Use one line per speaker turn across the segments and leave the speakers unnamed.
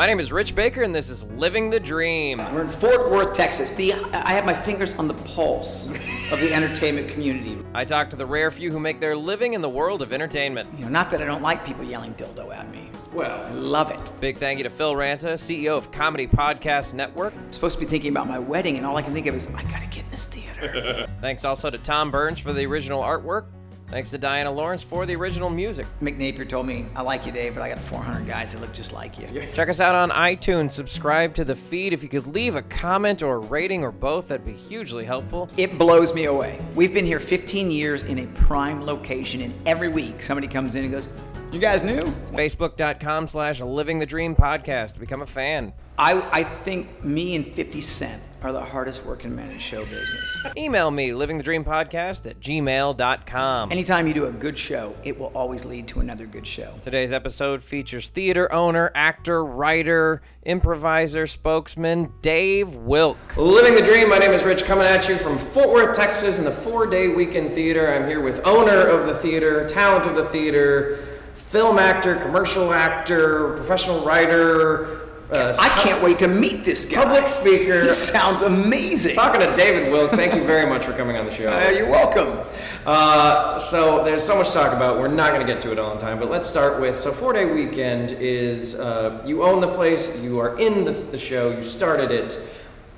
My name is Rich Baker, and this is Living the Dream.
We're in Fort Worth, Texas. The I have my fingers on the pulse of the entertainment community.
I talk to the rare few who make their living in the world of entertainment.
You know, not that I don't like people yelling dildo at me.
Well, I
love it.
big thank you to Phil Ranta, CEO of Comedy Podcast Network.
I'm supposed to be thinking about my wedding, and all I can think of is I gotta get in this theater.
Thanks also to Tom Burns for the original artwork. Thanks to Diana Lawrence for the original music.
Mick Napier told me, "I like you, Dave, but I got 400 guys that look just like you."
Check us out on iTunes. Subscribe to the feed. If you could leave a comment or a rating or both, that'd be hugely helpful.
It blows me away. We've been here 15 years in a prime location, and every week somebody comes in and goes, "You guys new?"
Facebook.com slash Living the Dream podcast to become a fan.
I, I think me and 50 Cent are the hardest working men in show business.
Email me, livingthedreampodcast at gmail.com.
Anytime you do a good show, it will always lead to another good show.
Today's episode features theater owner, actor, writer, improviser, spokesman Dave Wilk. Living the dream. My name is Rich, coming at you from Fort Worth, Texas, in the four-day weekend theater. I'm here with owner of the theater, talent of the theater, film actor, commercial actor, professional writer. Uh,
I can't wait to meet this guy.
Public speaker.
He sounds amazing.
Talking to David Wilk. Thank you very much for coming on the show.
Uh, you're welcome.
Uh, so there's so much to talk about. We're not going to get to it all in time, but let's start with so four day weekend is uh, you own the place, you are in the, the show, you started it.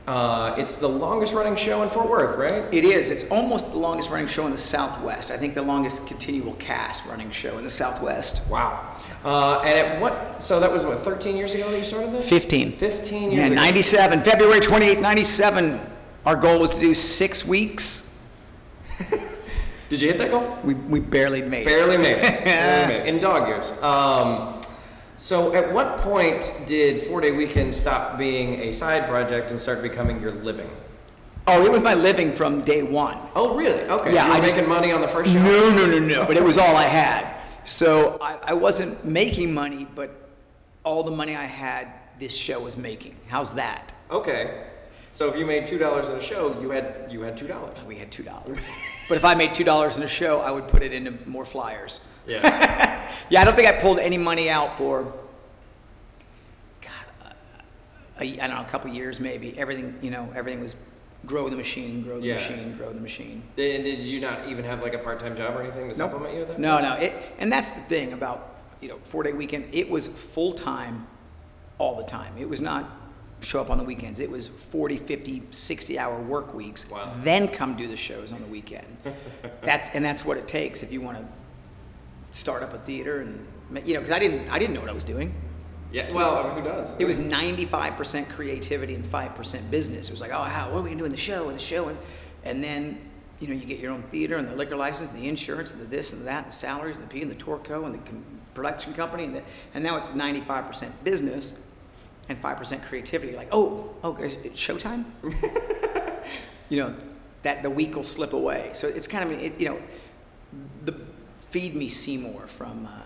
Uh, it's the longest running show in Fort Worth, right?
It is. It's almost the longest running show in the Southwest. I think the longest continual cast running show in the Southwest.
Wow. Uh, and at what? So that was what 13 years ago that you started this?
15.
15 years
Yeah,
ago.
97. February 28, 97. Our goal was to do six weeks.
Did you hit that goal?
We, we barely made it.
Barely made it. Barely made it. In dog years. Um, so, at what point did Four Day Weekend stop being a side project and start becoming your living?
Oh, it was my living from day one.
Oh, really? Okay.
Yeah,
you were
I just-
making money on the first show.
No, no, no, no. But it was all I had. So I, I wasn't making money, but all the money I had, this show was making. How's that?
Okay. So if you made two dollars in a show, you had you had two dollars.
We had two dollars. But if I made two dollars in a show, I would put it into more flyers.
Yeah.
Yeah, I don't think I pulled any money out for. God, uh, a, I don't know, a couple years maybe. Everything, you know, everything was grow the machine, grow the
Yeah.
machine, grow the machine.
and did you not even have like a part time job or anything to
Nope.
supplement you with that?
No, no. It, and that's the thing about you know four day weekend. It was full time, all the time. It was not show up on the weekends. It was 40, 50, 60 hour work weeks.
Wow.
Then come do the shows on the weekend. that's and that's what it takes if you want to start up a theater and you know because I didn't I didn't know what I was doing.
Yeah. Well, I mean, who does?
It was 95% creativity and 5% business. It was like, oh, how, what are we going to do in the show and the show? And, and then, you know, you get your own theater and the liquor license, and the insurance, and the this and that, and the salaries, and the P and the Torco, and the com- production company. And, the, and now it's 95% business and 5% creativity. Like, oh, oh, it's showtime? you know, that the week will slip away. So it's kind of, it, you know, the Feed Me Seymour from. Uh,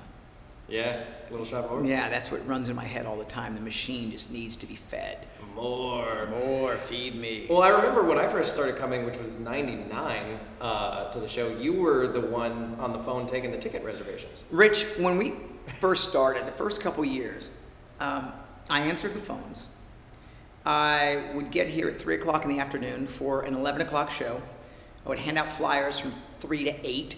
Yeah. Little shop of horrors.
yeah, that's what runs in my head all the time. The machine just needs to be fed.
More.
More, feed me.
Well, I remember when I first started coming, which was '99, uh, to the show. You were the one on the phone taking the ticket reservations.
Rich, when we first started, the first couple years, um, I answered the phones. I would get here at 3 o'clock in the afternoon for an 11 o'clock show. I would hand out flyers from 3 to 8.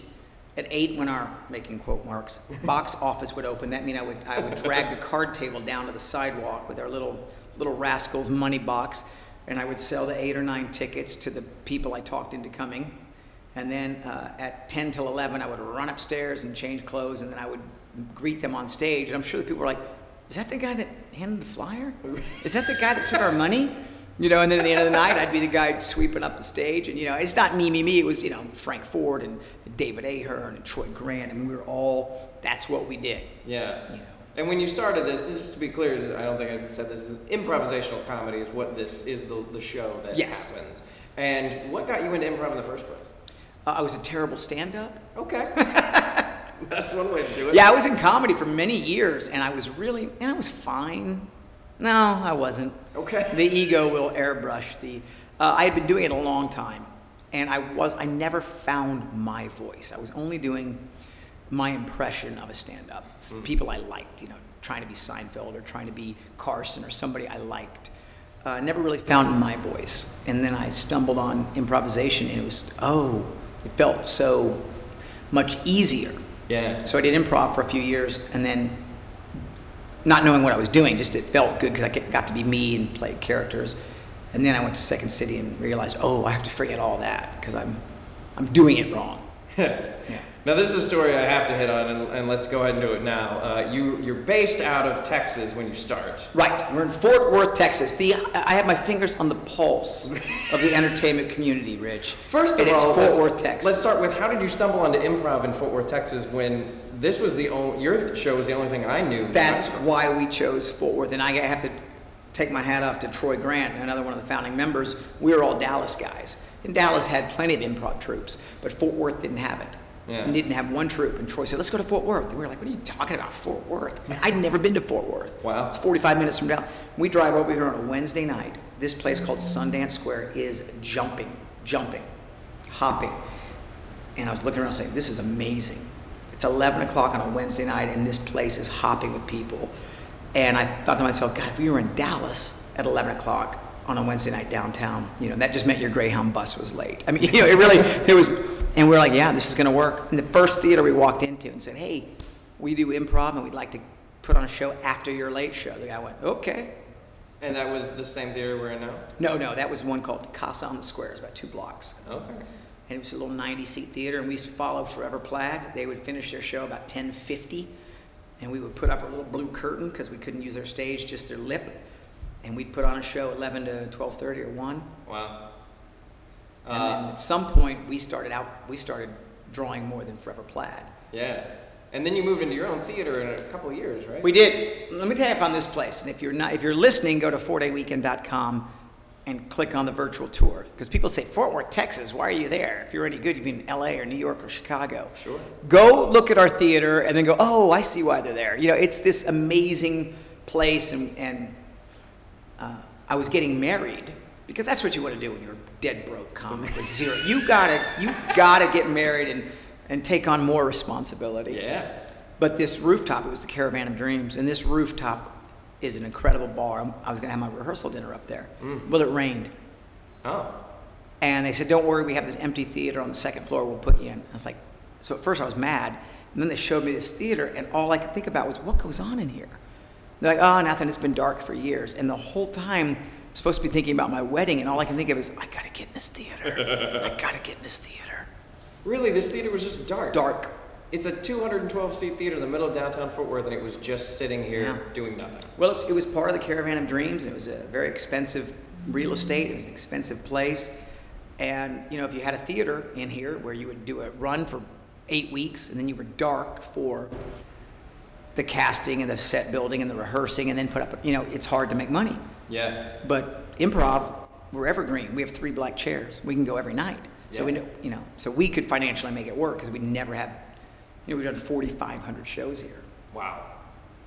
At 8, when our, making quote marks, box office would open, that mean I would, I would drag the card table down to the sidewalk with our little, little rascals money box, and I would sell the 8 or 9 tickets to the people I talked into coming. And then uh, at 10 till 11, I would run upstairs and change clothes, and then I would greet them on stage. And I'm sure the people were like, Is that the guy that handed the flyer? Is that the guy that took our money? You know, and then at the end of the night, I'd be the guy sweeping up the stage. And, you know, it's not me, me, me. It was, you know, Frank Ford and David Ahern and Troy Grant. I mean, we were all, that's what we did.
Yeah.
You know.
And when you started this, just to be clear, I don't think I said this, is improvisational comedy is what this is the, the show that
Yes.
happens. And what got you into improv in the first place?
Uh, I was a terrible stand up.
Okay. That's one way to do it.
Yeah, I was in comedy for many years, and I was really, and I was fine. No, I wasn't.
Okay.
The ego will airbrush the. Uh, I had been doing it a long time, and I was. I never found my voice. I was only doing my impression of a stand-up. Mm. People I liked, you know, trying to be Seinfeld or trying to be Carson or somebody I liked. Uh, never really found my voice, and then I stumbled on improvisation, and it was oh, it felt so much easier.
Yeah.
So I did improv for a few years, and then not knowing what I was doing, just it felt good because I got to be me and play characters. And then I went to Second City and realized, oh, I have to forget all that because I'm, I'm doing it wrong.
yeah. Now this is a story I have to hit on, and, and let's go ahead and do it now. Uh, you you're based out of Texas when you start.
Right. We're in Fort Worth, Texas. The I have my fingers on the pulse of the entertainment community, Rich.
First of
and
all,
Fort Worth, Texas.
Let's start with how did you stumble onto improv in Fort Worth, Texas, when this was the only your show was the only thing I knew.
That's why we chose Fort Worth, and I have to take my hat off to Troy Grant, another one of the founding members. We were all Dallas guys, and Dallas had plenty of improv troupes, but Fort Worth didn't have it. Yeah. We didn't have one troupe. And Troy said, let's go to Fort Worth. And we were like, what are you talking about, Fort Worth? I'd never been to Fort Worth.
Wow.
It's 45 minutes from down. We drive over here on a Wednesday night. This place called Sundance Square is jumping, jumping, hopping. And I was looking around saying, this is amazing. It's 11 o'clock on a Wednesday night, and this place is hopping with people. And I thought to myself, God, if we were in Dallas at 11 o'clock on a Wednesday night downtown, you know, that just meant your Greyhound bus was late. I mean, you know, it really, it was and we are like, yeah, this is going to work. And the first theater we walked into and said, hey, we do improv and we'd like to put on a show after your late show. The guy went, okay.
And that was the same theater we're in now?
No, no, that was one called Casa on the Square. It's about two blocks.
Okay.
And it was a little 90 seat theater, and we used to follow Forever Plaid. They would finish their show about 10:50, and we would put up a little blue curtain because we couldn't use our stage, just their lip, and we'd put on a show 11 to 12:30 or 1.
Wow.
And then uh, at some point, we started out, we started drawing more than Forever Plaid.
Yeah. And then you moved into your own theater in a couple of years, right?
We did. Let me tell you, I found this place. And if you're not, if you're listening, go to 4dayweekend.com and click on the virtual tour. Because people say, Fort Worth, Texas, why are you there? If you're any good, you've been in LA or New York or Chicago.
Sure.
Go look at our theater and then go, oh, I see why they're there. You know, it's this amazing place. And, and uh, I was getting married because that's what you want to do when you're dead broke comic with zero. You gotta you gotta get married and and take on more responsibility.
Yeah.
But this rooftop, it was the Caravan of Dreams, and this rooftop is an incredible bar. I'm, i was gonna have my rehearsal dinner up there. Mm. Well, it rained.
Oh.
And they said, "Don't worry, we have this empty theater on the second floor. We'll put you in." I was like, so at first I was mad, and then they showed me this theater, and all I could think about was what goes on in here. They're like, "Oh, nothing. It's been dark for years." And the whole time I'm supposed to be thinking about my wedding, and all I can think of is, I gotta get in this theater. I gotta get in this theater.
Really, this theater was just dark.
Dark.
It's a 212 seat theater in the middle of downtown Fort Worth, and it was just sitting here yeah. doing nothing.
Well, it was part of the Caravan of Dreams. It was a very expensive real estate. It was an expensive place, and you know, if you had a theater in here where you would do a run for eight weeks, and then you were dark for the casting and the set building and the rehearsing, and then put up, you know, it's hard to make money.
Yeah.
But improv, we're evergreen. We have three black chairs. We can go every night. So yeah. we know, you know, so we could financially make it work because we never have, you know, we've done 4,500 shows here.
Wow,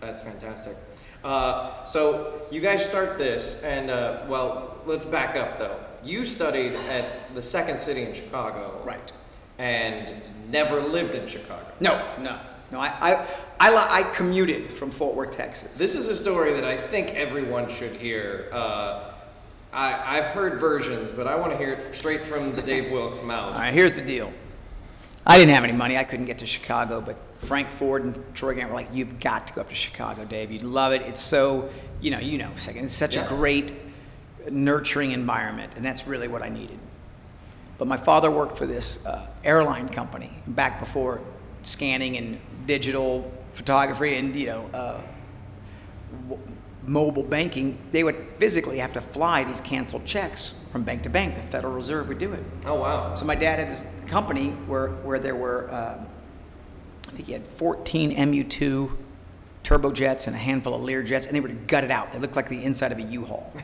that's fantastic. Uh, so you guys start this, and uh, well, let's back up though. You studied at the Second City in Chicago,
right?
And never lived in Chicago.
No, no. No, I, I, I, I, commuted from Fort Worth, Texas.
This is a story that I think everyone should hear. Uh, I, I've heard versions, but I want to hear it straight from the Dave Wilk's mouth.
All right, here's the deal. I didn't have any money. I couldn't get to Chicago, but Frank Ford and Troy Grant were like, "You've got to go up to Chicago, Dave. You'd love it. It's so, you know, you know, second. It's such yeah. a great, nurturing environment, and that's really what I needed." But my father worked for this uh, airline company back before scanning and digital photography and you know uh, w- mobile banking, they would physically have to fly these canceled checks from bank to bank. The Federal Reserve would do it.
Oh wow!
So my dad had this company where where there were um, I think he had 14 MU2 turbojets and a handful of Learjets, and they would gut it out. They looked like the inside of a U-Haul.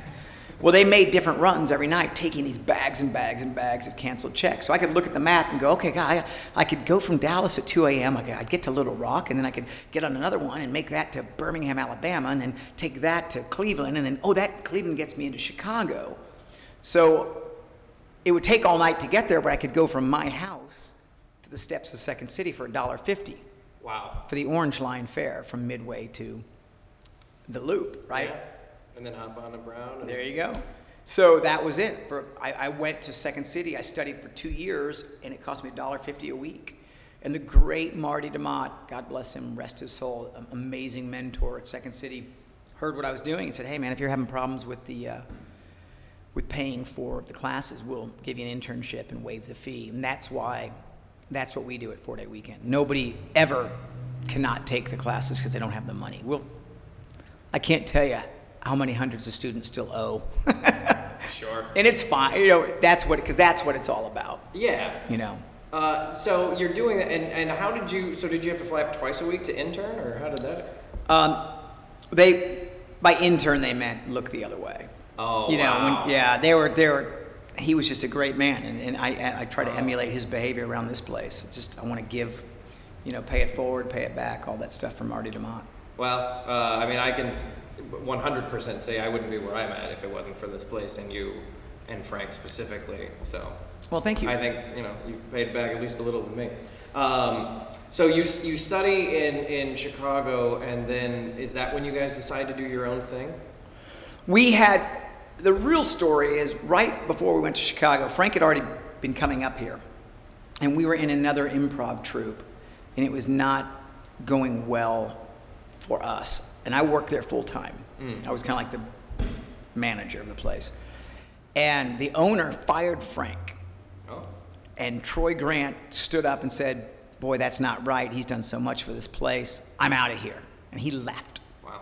Well, they made different runs every night, taking these bags and bags and bags of canceled checks. So I could look at the map and go, okay, guy, I could go from Dallas at 2 a.m. I could, I'd get to Little Rock, and then I could get on another one and make that to Birmingham, Alabama, and then take that to Cleveland, and then, oh, that Cleveland gets me into Chicago. So it would take all night to get there, but I could go from my house to the steps of Second City for $1.50.
Wow.
for the Orange Line fare from Midway to the Loop, right?
Yeah. And then hop on to Brown. And
There you go. So that was it. For I, I went to Second City. I studied for two years, and it cost me $1.50 a week. And the great Marty de Maat, God bless him, rest his soul, amazing mentor at Second City, heard what I was doing and said, "Hey, man, if you're having problems with the uh, with paying for the classes, we'll give you an internship and waive the fee." And that's why, that's what we do at Four Day Weekend. Nobody ever cannot take the classes because they don't have the money. We'll I can't tell you how many hundreds of students still owe.
Sure.
and it's fine. You know, that's what, because that's what it's all about,
Yeah.
you know.
Uh, so you're doing that, and, and how did you? So did you have to fly up twice a week to intern, or how did that?
Um, they, by intern, they meant look the other way.
Oh,
You know,
wow.
when, yeah, they were, they were, he was just a great man, and, and I, I try to emulate his behavior around this place. It's just, I want to give, you know, pay it forward, pay it back, all that stuff from Marty de Maat.
Well, uh, I mean, I can 100% say I wouldn't be where I'm at if it wasn't for this place and you and Frank specifically. So
Well, thank you.
I think you know you've paid back at least a little to me. Um, so you you study in in Chicago, and then is that when you guys decide to do your own thing?
We had the real story is right before we went to Chicago. Frank had already been coming up here, and we were in another improv troupe, and it was not going well for us. And I worked there full time. Mm. I was kind of like the manager of the place, and the owner fired Frank.
Oh,
And Troy Grant stood up and said, "Boy, that's not right. He's done so much for this place. I'm out of here." And he left.
wow.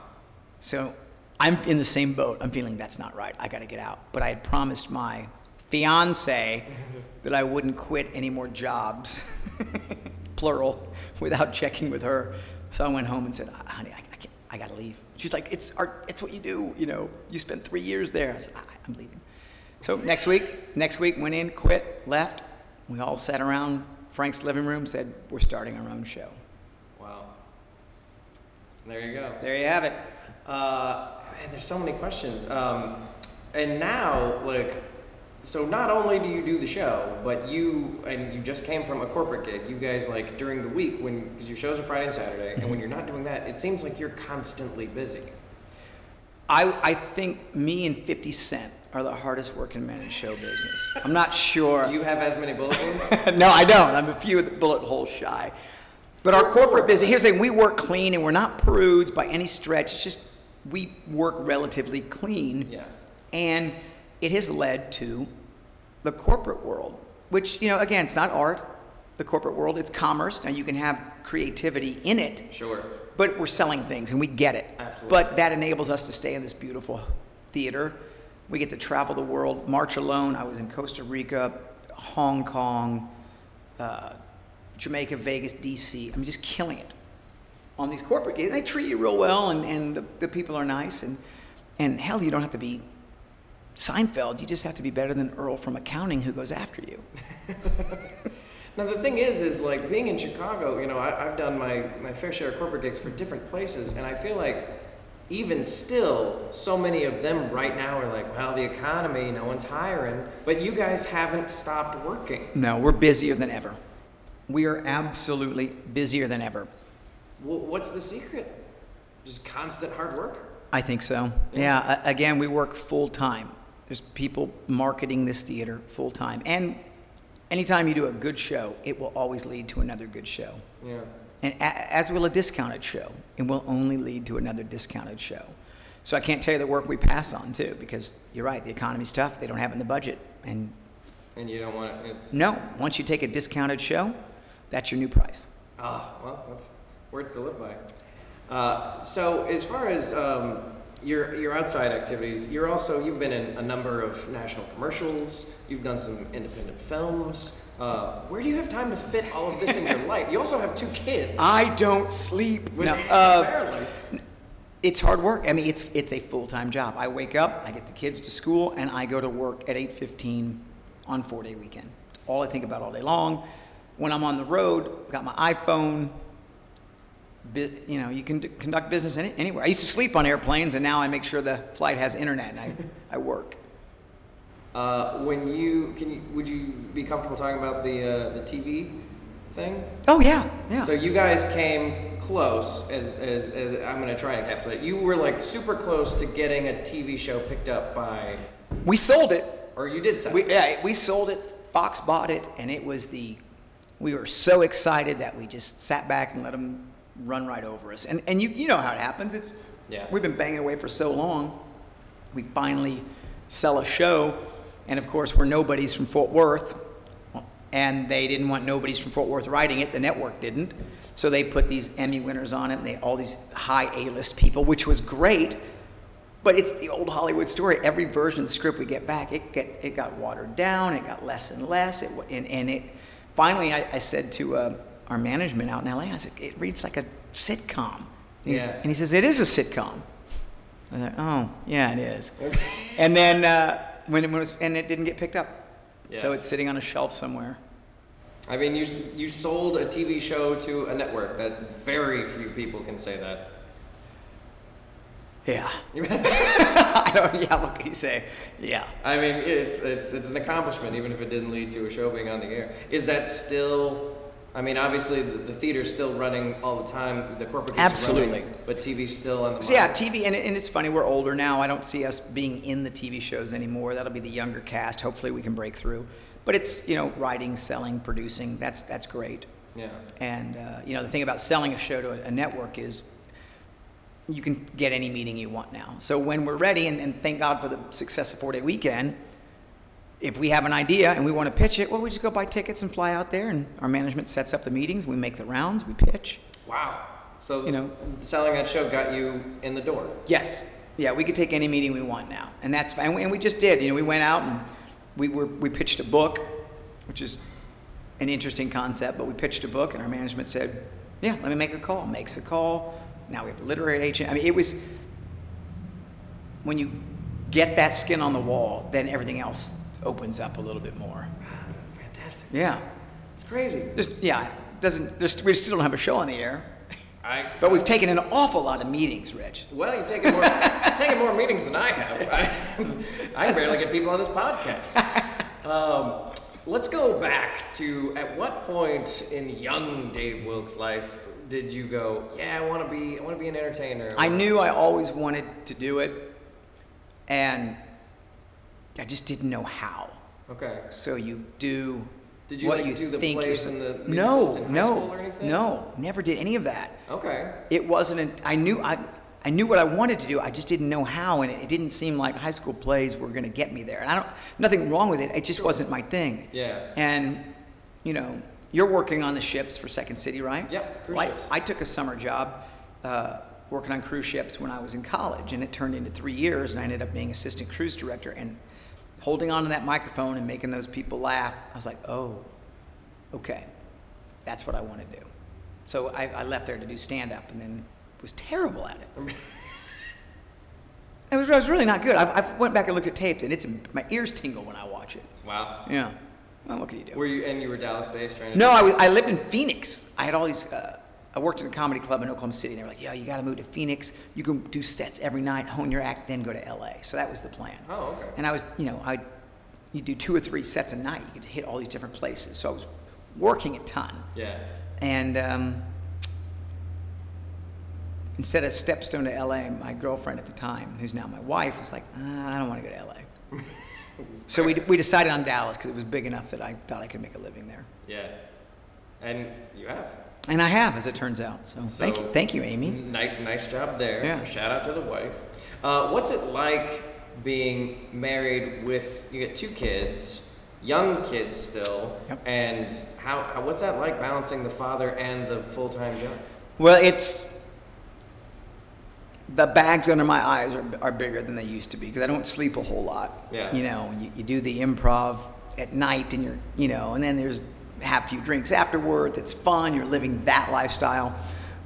So I'm in the same boat. I'm feeling that's not right. I got to get out. But I had promised my fiance that I wouldn't quit any more jobs, plural, without checking with her. So I went home and said, "Honey, I, I, can't, I got to leave." She's like, "It's art. It's what you do. You know, you spent three years there." I said, I, "I'm leaving." So next week, next week, went in, quit, left. We all sat around Frank's living room, said, "We're starting our own show."
Wow. There you go.
There you have it.
Uh, there's so many questions. Um, and now, like, so not only do you do the show, but you and you just came from a corporate gig. You guys like during the week when because your shows are Friday and Saturday, and when you're not doing that, it seems like you're constantly busy.
I, I think me and 50 Cent are the hardest working men in show business. I'm not sure.
Do you have as many bullet wounds?
no, I don't. I'm a few bullet holes shy. But our corporate business, here's the thing we work clean and we're not prudes by any stretch. It's just we work relatively clean.
Yeah.
And it has led to the corporate world, which, you know, again, it's not art, the corporate world, it's commerce. Now you can have creativity in it,
Sure.
but we're selling things and we get it.
Absolutely.
But that enables us to stay in this beautiful theater. We get to travel the world. March alone, I was in Costa Rica, Hong Kong, uh, Jamaica, Vegas, DC. I'm just killing it on these corporate gigs. They treat you real well and, and the, the people are nice. And, and hell, you don't have to be Seinfeld. You just have to be better than Earl from accounting who goes after you.
Now the thing is, is like being in Chicago. You know, I, I've done my my fair share of corporate gigs for different places, and I feel like even still, so many of them right now are like, well, the economy, no one's hiring, but you guys haven't stopped working.
No, we're busier than ever. We are absolutely busier than ever.
What's the secret? Just constant hard work.
I think so. Yeah. a- again, we work full time. There's people marketing this theater full time, and anytime you do a good show, it will always lead to another good show,
Yeah.
and a- as will a discounted show. It will only lead to another discounted show. So I can't tell you the work we pass on too, because you're right. The economy's tough. They don't have it in the budget, and
And you don't want to. It's
no, once you take a discounted show, that's your new price.
ah well, that's words to live by. Uh, so as far as um, your your outside activities, you're also you've been in a number of national commercials. You've done some independent films. Uh, where do you have time to fit all of this in your life? You also have two kids.
I don't sleep.
With-
No, uh,
Apparently.
It's hard work. I mean, it's it's a full time job. I wake up, I get the kids to school, and I go to work at eight fifteen on four day weekend. All I think about all day long. When I'm on the road, I've got my iPhone. You know, you can conduct business any, anywhere. I used to sleep on airplanes, and now I make sure the flight has internet, and I, I work.
Uh, when you can, you, would you be comfortable talking about the uh, the TV thing?
Oh yeah, yeah.
So you guys came close, as, as, as I'm going to try and encapsulate. You were like super close to getting a TV show picked up by,
we sold it.
or you did sell
We, yeah, we sold it. Fox bought it, and it was the. We were so excited that we just sat back and let them run right over us. And and you you know how it happens. It's
Yeah.
We've been banging away for so long. We finally sell a show, and of course we're nobodies from Fort Worth, and they didn't want nobodies from Fort Worth writing it. The network didn't, so they put these Emmy winners on it, and they all these high A-list people, which was great. But it's the old Hollywood story. Every version of the script we get back, it get it got watered down. It got less and less. It and, and it finally, I, I said to uh, our management out in LA, I said it reads like a sitcom. And,
Yeah.
and he says it is a sitcom. I like, oh yeah, it is. and then uh, when it was, and it didn't get picked up,
Yeah.
so it's sitting on a shelf somewhere.
I mean, you you sold a TV show to a network. That very few people can say that.
Yeah. I don't. Yeah. What can you say? Yeah.
I mean, it's it's it's an accomplishment, even if it didn't lead to a show being on the air. Is that still? I mean, obviously the, the theater's still running all the time. The corporate
Absolutely.
running, but TV's still on the.
So yeah,
market.
TV, and, and it's funny, we're older now. I don't see us being in the TV shows anymore. That'll be the younger cast. Hopefully, we can break through. But it's you know writing, selling, producing. That's that's great.
Yeah.
And uh, you know the thing about selling a show to a, a network is you can get any meeting you want now. So when we're ready, and, and thank God for the success of Four Day Weekend, if we have an idea and we want to pitch it, well, we just go buy tickets and fly out there, and our management sets up the meetings. We make the rounds, we pitch.
Wow. So
You know.
selling that show got you in the door.
Yes. Yeah, we could take any meeting we want now, and that's fine. And we, and we just did. You know, we went out and we were we pitched a book, which is an interesting concept. But we pitched a book, and our management said, "Yeah, let me make a call." Makes a call. Now we have a literary agent. I mean, it was when you get that skin on the wall, then everything else opens up a little bit more.
Fantastic.
Yeah.
It's crazy.
Just yeah. Doesn't there's, we still don't have a show on the air,
I.
but we've taken an awful lot of meetings, Rich.
Well, you've taken more taken more meetings than I have. I, I barely get people on this podcast. Um, let's go back to at what point in young Dave Wilk's life did you go? Yeah, I want to be. I want to be an entertainer.
I knew I always wanted to do it, and I just didn't know how.
Okay.
So you do.
Did you,
what
like,
you
do the
think
plays and the
no, no,
school or anything?
no, never did any of that.
Okay.
It wasn't. An, I knew I. I knew what I wanted to do. I just didn't know how, and it, it didn't seem like high school plays were going to get me there. And I don't. Nothing wrong with it. It just wasn't my thing.
Yeah.
And, you know, you're working on the ships for Second City, right?
Yep, cruise
Like,
ships.
I took a summer job uh, working on cruise ships when I was in college, and it turned into three years, and I ended up being assistant cruise director. And holding on to that microphone and making those people laugh, I was like, oh, okay, that's what I want to do. So I, I left there to do stand up, and then was terrible at it. It was, I was really not good. I've, I've went back and looked at tapes, and it's my ears tingle when I watch it.
Wow.
Yeah. Well, what can you do?
Were you and you were Dallas based trying to?
No, I, was, I lived in Phoenix. I had all these. Uh, I worked in a comedy club in Oklahoma City. And they were like, "Yeah, you got to move to Phoenix. You can do sets every night, hone your act, then go to LA." So that was the plan.
Oh, okay.
And I was, you know, I, you do two or three sets a night. You could hit all these different places. So I was working a ton.
Yeah.
And um, instead of Stepstone to LA, my girlfriend at the time, who's now my wife, was like, "Ah, I don't want to go to LA. so we, we decided on Dallas because it was big enough that I thought I could make a living there.
Yeah. And you have.
And I have, as it turns out. So, thank you, thank you, Amy.
Nice, nice job there.
Yeah.
Shout out to the wife. Uh, what's it like being married with you get two kids, young kids still,
Yep.
and how, how what's that like balancing the father and the full time job?
Well, it's the bags under my eyes are, are bigger than they used to be because I don't sleep a whole lot.
Yeah.
You know, you, you do the improv at night, and you're, you know, and then there's have a few drinks afterwards. It's fun. You're living that lifestyle.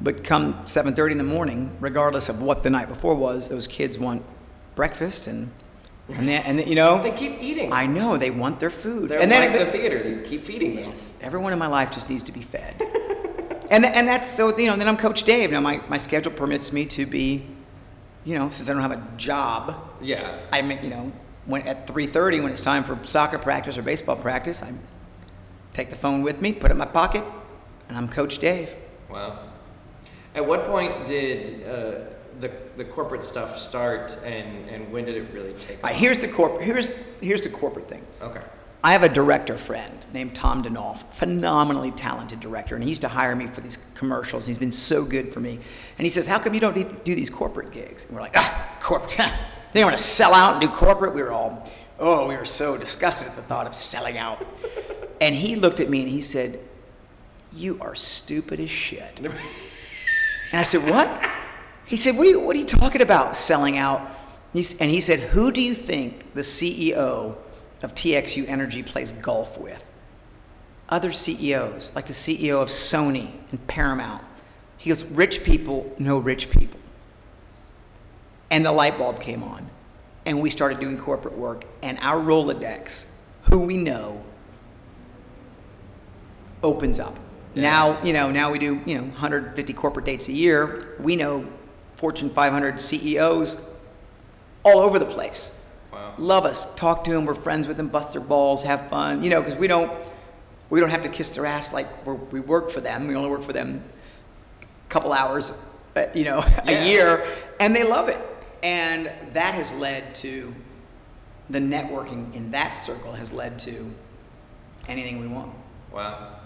But come 7:30 in the morning, regardless of what the night before was, those kids want breakfast and and then, and then, you know
They keep eating.
I know they want their food.
They're
and then
like
it-
the theater. They keep feeding them.
Yes, everyone in my life just needs to be fed. and and that's so you know. Then I'm Coach Dave. Now my, my schedule permits me to be, you know, since I don't have a job,
Yeah.
I mean, you know, when at 3:30 when it's time for soccer practice or baseball practice, I take the phone with me, put it in my pocket, and I'm Coach Dave.
Wow. At what point did uh, the the corporate stuff start, and and when did it really take
right,
off?
here's the corp. Here's here's the corporate thing.
Okay.
I have a director friend named Tom Denolf, phenomenally talented director, and he used to hire me for these commercials. He's been so good for me. And he says, How come you don't do these corporate gigs? And we're like, Ah, corporate. they want to sell out and do corporate. We were all, oh, we were so disgusted at the thought of selling out. And he looked at me and he said, You are stupid as shit. And I said, What? He said, What are you, what are you talking about, selling out? And he said, Who do you think the CEO of TXU Energy plays golf with? Other CEOs, like the CEO of Sony and Paramount. He goes, Rich people know rich people. And the light bulb came on. And we started doing corporate work. And our Rolodex, who we know, opens up. Now, you know, now we do, you know, 150 corporate dates a year. We know Fortune 500 CEOs all over the place.
Wow.
Love us, talk to them, we're friends with them, bust their balls, have fun, you know, because we don't, we don't have to kiss their ass like we're, we work for them. We only work for them a couple hours, uh, you know, a year, and they love it. And that has led to the networking in that circle has led to anything we want.
Wow.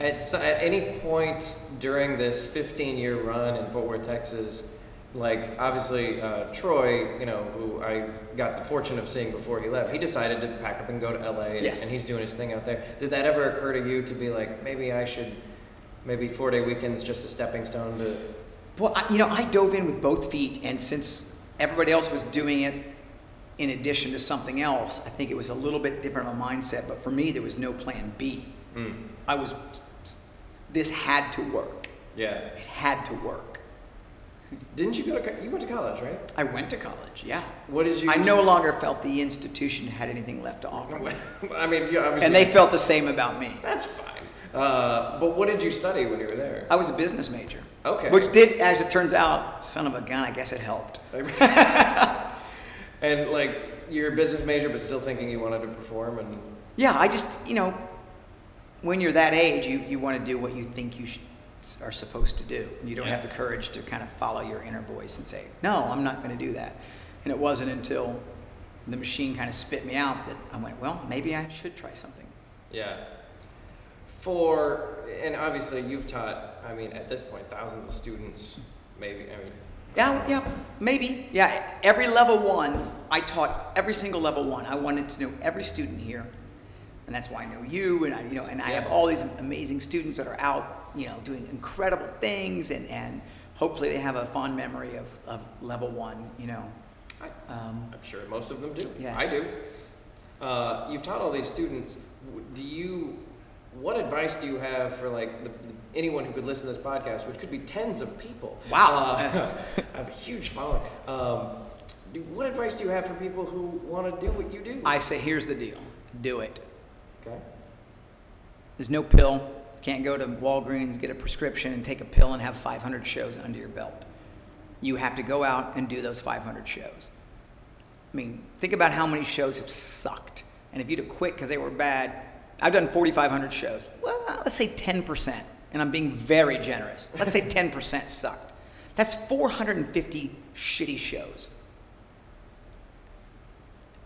At, at any point during this 15 year run in Fort Worth, Texas, like obviously uh, Troy, you know, who I got the fortune of seeing before he left, he decided to pack up and go to LA, and,
Yes.
and he's doing his thing out there. Did that ever occur to you to be like, maybe I should, maybe four day weekends just a stepping stone to?
Well, I, you know, I dove in with both feet, and since everybody else was doing it in addition to something else, I think it was a little bit different of a mindset. But for me, there was no plan B.
Mm.
I was, this had to work.
Yeah.
It had to work.
Didn't you go to? You went to college, right?
I went to college, yeah.
What did you?
I no longer felt the institution had anything left to offer. me.
I mean.
And they felt the same about me.
That's fine. Uh, but what did you study when you were there?
I was a business major.
Okay.
Which did, as it turns out, son of a gun, I guess it helped.
and like you're a business major, but still thinking you wanted to perform, and
Yeah, I just, you know, when you're that age, you, you want to do what you think you should, are supposed to do. And you don't
Yeah.
have the courage to kind of follow your inner voice and say, no, I'm not going to do that. And it wasn't until the machine kind of spit me out that I went, well, maybe I should try something.
yeah. For and obviously you've taught. I mean, at this point, thousands of students. Maybe. I mean,
Yeah, yeah, maybe. Yeah, every level one, I taught every single level one. I wanted to know every student here, and that's why I know you, and I, you know, and I have all these amazing students that are out, you know, doing incredible things, and and hopefully they have a fond memory of of level one, you know. Um,
I'm sure most of them do.
Yes.
I do. Uh, you've taught all these students. Do you? What advice do you have for like the, the, anyone who could listen to this podcast, which could be tens of people?
Wow.
Uh, I have a huge following. Um, what advice do you have for people who want to do what you do?
I say, here's the deal: do it.
Okay.
There's no pill. Can't go to Walgreens, get a prescription, and take a pill and have 500 shows under your belt. You have to go out and do those 500 shows. I mean, think about how many shows have sucked. And if you'd have quit because they were bad, I've done 4,500 shows. Well, let's say 10%, and I'm being very generous. Let's say 10% sucked. That's 450 shitty shows.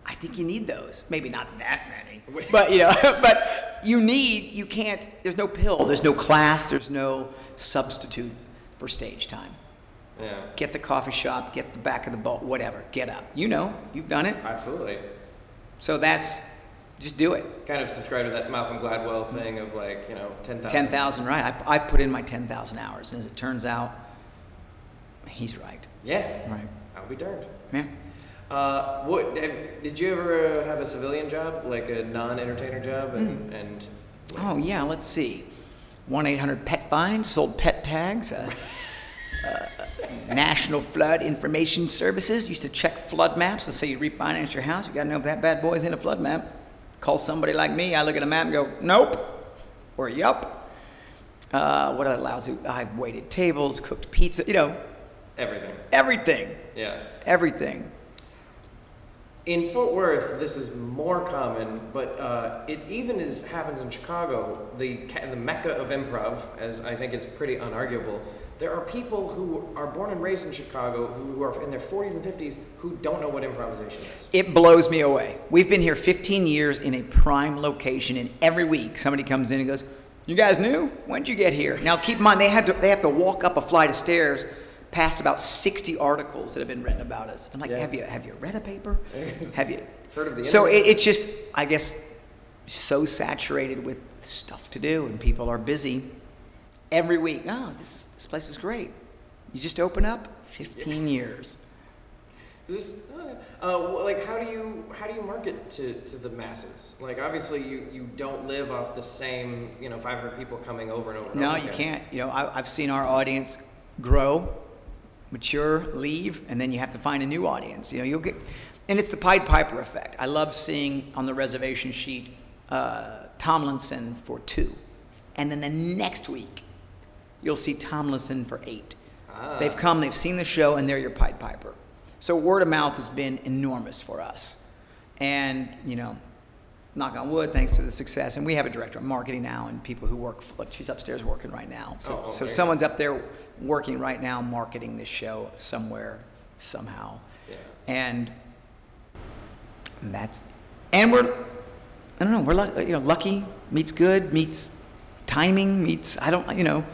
I think you need those. Maybe not that many, but you know, but you need. You can't. There's no pill. There's no class. There's no substitute for stage time.
Yeah.
Get the coffee shop. Get the back of the boat. Whatever. Get up. You know. You've done it.
Absolutely.
So that's just do it.
Kind of subscribe to that Malcolm Gladwell thing of like you know ten thousand.
Ten thousand. Right. I, I've put in my ten thousand hours, and as it turns out, he's right.
Yeah.
Right.
I'll be darned.
Yeah.
Uh, what have, did you ever uh, have a civilian job, like a non-entertainer job, and,
Hmm.
and
Oh yeah, let's see. One eight hundred pet find sold pet tags. Uh, uh, National Flood Information Services used to check flood maps. Let's say you refinance your house, you got to know if that bad boy's in a flood map. Call somebody like me. I look at a map and go, nope, or yup. Uh, what other lousy? I waited tables, cooked pizza. You know,
everything?
everything,
Yeah.
everything.
In Fort Worth, this is more common, but uh, it even is happens in Chicago, the the mecca of improv, as I think is pretty unarguable. There are people who are born and raised in Chicago who are in their 40s and 50s who don't know what improvisation is.
It blows me away. We've been here 15 years in a prime location, and every week somebody comes in and goes, "You guys new? When'd you get here?" Now, keep in mind they had to they have to walk up a flight of stairs past about 60 articles that have been written about us. I'm like,
Yeah.
have you have you read a paper? have you
Heard of the
So it, it's just, I guess, so saturated with stuff to do, and people are busy every week. Oh, this is this place is great. You just open up 15 years.
This, uh, like, how do you how do you market to, to the masses? Like, obviously, you, you don't live off the same you know 500 people coming over and over. And
No,
over
you
again.
can't. You know, I, I've seen our audience grow, mature, leave, and then you have to find a new audience. You know, you'll get, and it's the Pied Piper effect. I love seeing on the reservation sheet uh, Tomlinson for two, and then the next week you'll see Tomlinson for eight.
Ah.
They've come, they've seen the show, and they're your Pied Piper. So word of mouth has been enormous for us, and you know, knock on wood, thanks to the success. And we have a director of marketing now and people who work, look, she's upstairs working right now. So,
Oh,
so someone's up there working right now marketing this show somewhere, somehow.
Yeah.
And that's, and we're, I don't know, we're, lu- you know, lucky meets good, meets timing, meets, I don't, you know,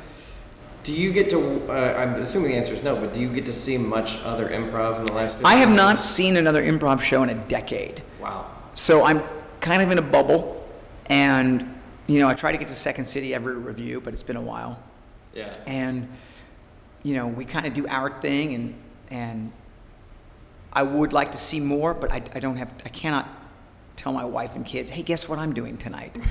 Do you get to? Uh, I'm assuming the answer is no, but do you get to see much other improv in the last? 15
I have
years?
not seen another improv show in a decade.
Wow.
So I'm kind of in a bubble, and you know I try to get to Second City every revue, but it's been a while.
Yeah.
And you know we kind of do our thing, and and I would like to see more, but I, I don't have I cannot tell my wife and kids, hey, guess what I'm doing tonight?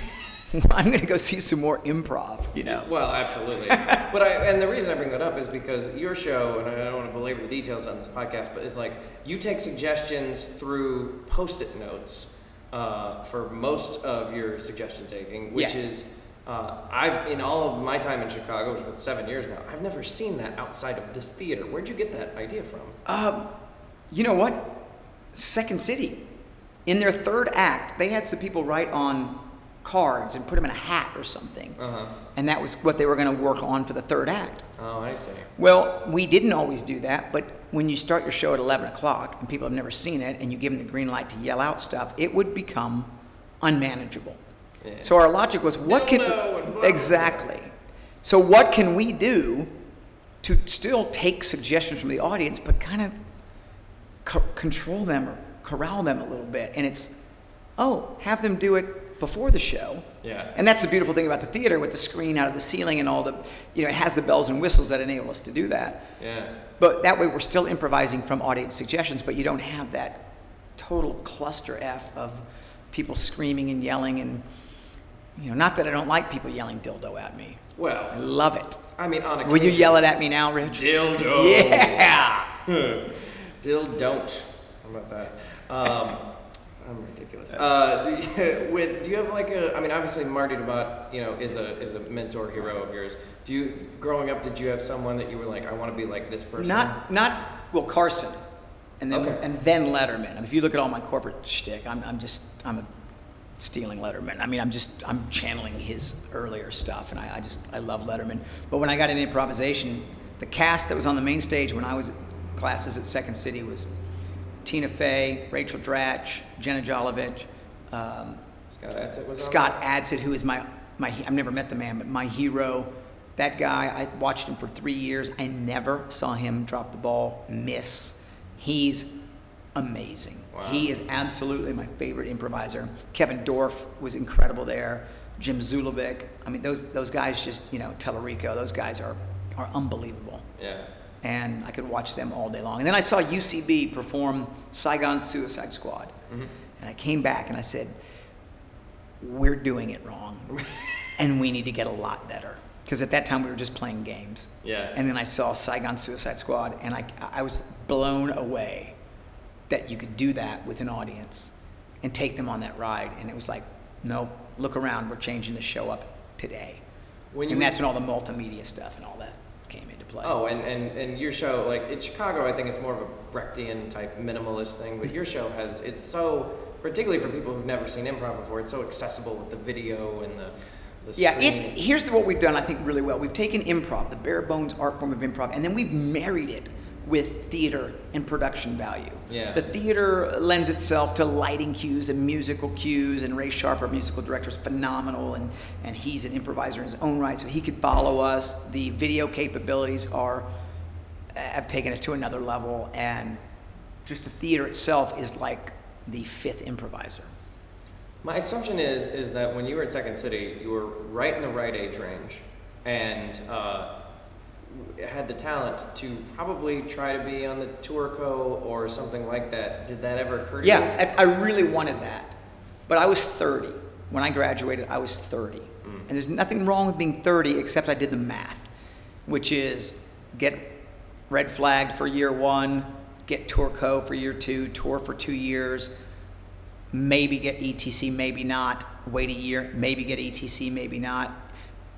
I'm going to go see some more improv. You know.
Well, absolutely. but I, and the reason I bring that up is because your show, and I don't want to belabor the details on this podcast, but it's like you take suggestions through post-it notes uh, for most of your suggestion taking, which
Yes.
is. Uh, I've in all of my time in Chicago, which has been seven years now, I've never seen that outside of this theater. Where'd you get that idea from?
Um, you know what? Second City, in their third act, they had some people write on cards and put them in a hat or something.
Uh-huh.
And that was what they were going to work on for the third act.
Oh, I see.
Well, we didn't always do that, but when you start your show at 11 o'clock and people have never seen it and you give them the green light to yell out stuff, it would become unmanageable.
Yeah.
So our logic was, what can
blah, blah, blah.
exactly? So what can we do to still take suggestions from the audience, but kind of co- control them or corral them a little bit? And it's, oh, have them do it before the show.
Yeah.
And that's the beautiful thing about the theater with the screen out of the ceiling and all the, you know, it has the bells and whistles that enable us to do that.
Yeah.
But that way we're still improvising from audience suggestions, but you don't have that total cluster F of people screaming and yelling and, you know, not that I don't like people yelling dildo at me.
Well, I
love it.
I mean, on occasion.
Will you yell it at me now, Rich?
Dildo.
Yeah!
Dill don't. How about that? Um, I'm ridiculous. Uh, do, you, with, do you have like a? I mean, obviously Marty de Maat, you know, is a is a mentor hero of yours. Do you, growing up, did you have someone that you were like, I want to be like this person?
Not, not, well, Carson. And then,
Okay.
and then Letterman. I mean, if you look at all my corporate shtick, I'm, I'm just, I'm a stealing Letterman. I mean, I'm just, I'm channeling his earlier stuff, and I, I just, I love Letterman. But when I got into improvisation, the cast that was on the main stage when I was at classes at Second City was Tina Fey, Rachel Dratch, Jenna Jolovitz, um,
Scott Adsit was
Scott Adsit, who is my, my, I've never met the man, but my hero. That guy, I watched him for three years. I never saw him drop the ball, miss. He's amazing.
Wow.
He is absolutely my favorite improviser. Kevin Dorff was incredible there. Jim Zulevic. I mean, those those guys just, you know, Talarico, those guys are, are unbelievable.
Yeah.
And I could watch them all day long. And then I saw UCB perform Saigon Suicide Squad.
Mm-hmm.
And I came back and I said, we're doing it wrong. and we need to get a lot better. Because at that time we were just playing games.
Yeah.
And then I saw Saigon Suicide Squad and I, I was blown away that you could do that with an audience and take them on that ride. And it was like, nope, look around, we're changing the show up today.
When you
and that's when all the multimedia stuff and all that came into play.
Oh, and, and, and your show, like in Chicago, I think it's more of a Brechtian type minimalist thing, but your show has, it's so, particularly for people who've never seen improv before, it's so accessible with the video and the, the
Yeah, it's here's what we've done. I think really well. We've taken improv, the bare bones art form of improv, and then we've married it with theater and production value.
Yeah.
The theater lends itself to lighting cues and musical cues, and Ray Sharp, our musical director, is phenomenal, and and he's an improviser in his own right, so he could follow us. The video capabilities are have taken us to another level, and just the theater itself is like the fifth improviser.
My assumption is is that when you were at Second City, you were right in the right age range, and uh, had the talent to probably try to be on the tour co or something like that. Did that ever occur to you?
Yeah, I, I really wanted that. But I was 30. When I graduated, I was 30. Mm. And there's nothing wrong with being 30 except I did the math, which is get red flagged for year one, get tour co for year two, tour for two years, maybe get ETC, maybe not, wait a year, maybe get ETC, maybe not.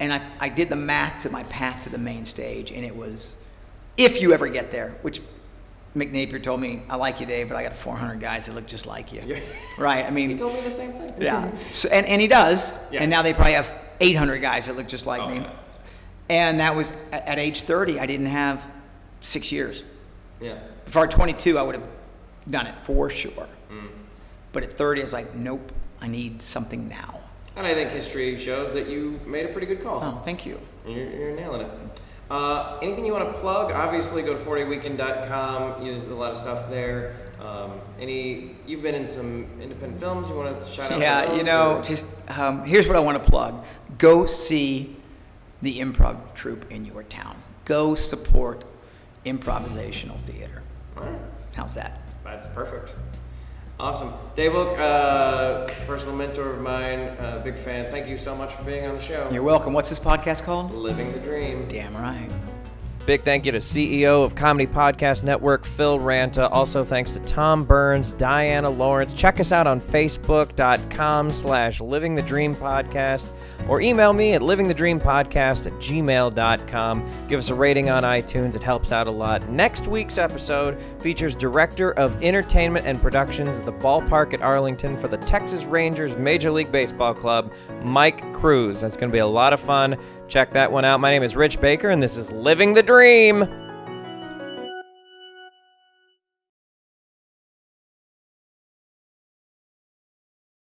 And I, I did the math to my path to the main stage, and it was if you ever get there, which Mick Napier told me, I like you, Dave, but I got 400 guys that look just like you.
Yeah.
Right? I mean, He
told me the same thing.
yeah. So, and, and he does.
Yeah.
And now they probably have 800 guys that look just like
Oh,
me.
yeah.
And that was at, at age 30, I didn't have six years.
Yeah.
If I were 22, I would have done it for sure.
Mm.
But at 30, I was like, nope, I need something now.
And I think history shows that you made a pretty good call.
Oh, thank you.
You're, you're nailing it. Uh, anything you want to plug? Obviously, go to 40weekend.com. Use a lot of stuff there. Um, any? You've been in some independent films. You want to shout out?
Yeah, you know,
or-
just um, here's what I want to plug go see the improv troupe in your town, go support improvisational theater.
All right.
How's that?
That's perfect. Awesome. Dave Wilk, uh, personal mentor of mine, uh, big fan. Thank you so much for being on the show.
You're welcome. What's this podcast called?
Living the dream.
Damn right.
Big thank you to CEO of Comedy Podcast Network, Phil Ranta. Also thanks to Tom Burns, Diana Lawrence. Check us out on Facebook.com slash Living the Dream Podcast or email me at livingthedreampodcast at gmail.com. Give us a rating on iTunes. It helps out a lot. Next week's episode features Director of Entertainment and Productions at the Ballpark at Arlington for the Texas Rangers Major League Baseball Club, Mike Cruz. That's going to be a lot of fun. Check that one out. My name is Rich Baker, and this is Living the Dream.